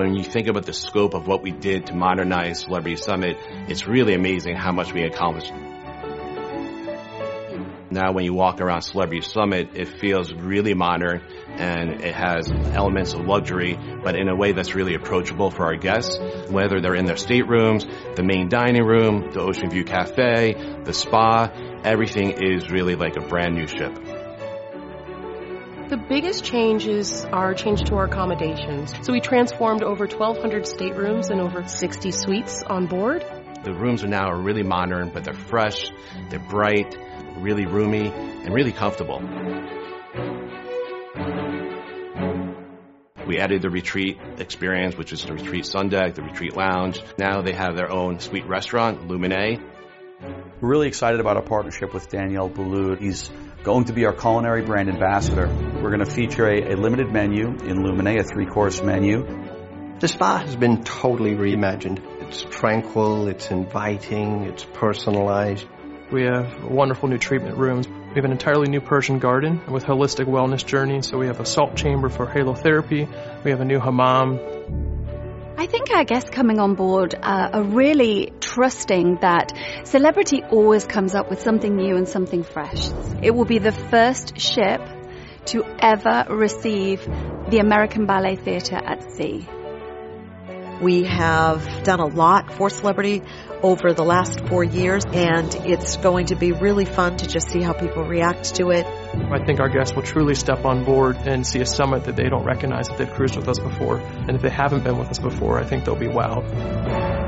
When you think about the scope of what we did to modernize Celebrity Summit, it's really amazing how much we accomplished. Now when you walk around Celebrity Summit, it feels really modern and it has elements of luxury, but in a way that's really approachable for our guests, whether they're in their staterooms, the main dining room, the Ocean View Cafe, the spa, everything is really like a brand new ship. The biggest changes are change to our accommodations. So we transformed over 1,200 staterooms and over 60 suites on board. The rooms are now really modern, but they're fresh, they're bright, really roomy, and really comfortable. We added the retreat experience, which is the retreat sun deck, the retreat lounge. Now they have their own suite restaurant, Luminae. We're really excited about our partnership with Daniel Boulud. He's going to be our culinary brand ambassador. We're going to feature a, a limited menu in Luminae, a three-course menu. The spa has been totally reimagined. It's tranquil, it's inviting, it's personalized. We have wonderful new treatment rooms. We have an entirely new Persian garden with holistic wellness journey. So we have a salt chamber for halotherapy. We have a new hammam. I think our guests coming on board uh, are really trusting that celebrity always comes up with something new and something fresh. It will be the first ship to ever receive the American Ballet Theatre at sea. We have done a lot for celebrity over the last four years, and it's going to be really fun to just see how people react to it. I think our guests will truly step on board and see a summit that they don't recognize if they've cruised with us before. And if they haven't been with us before, I think they'll be wowed.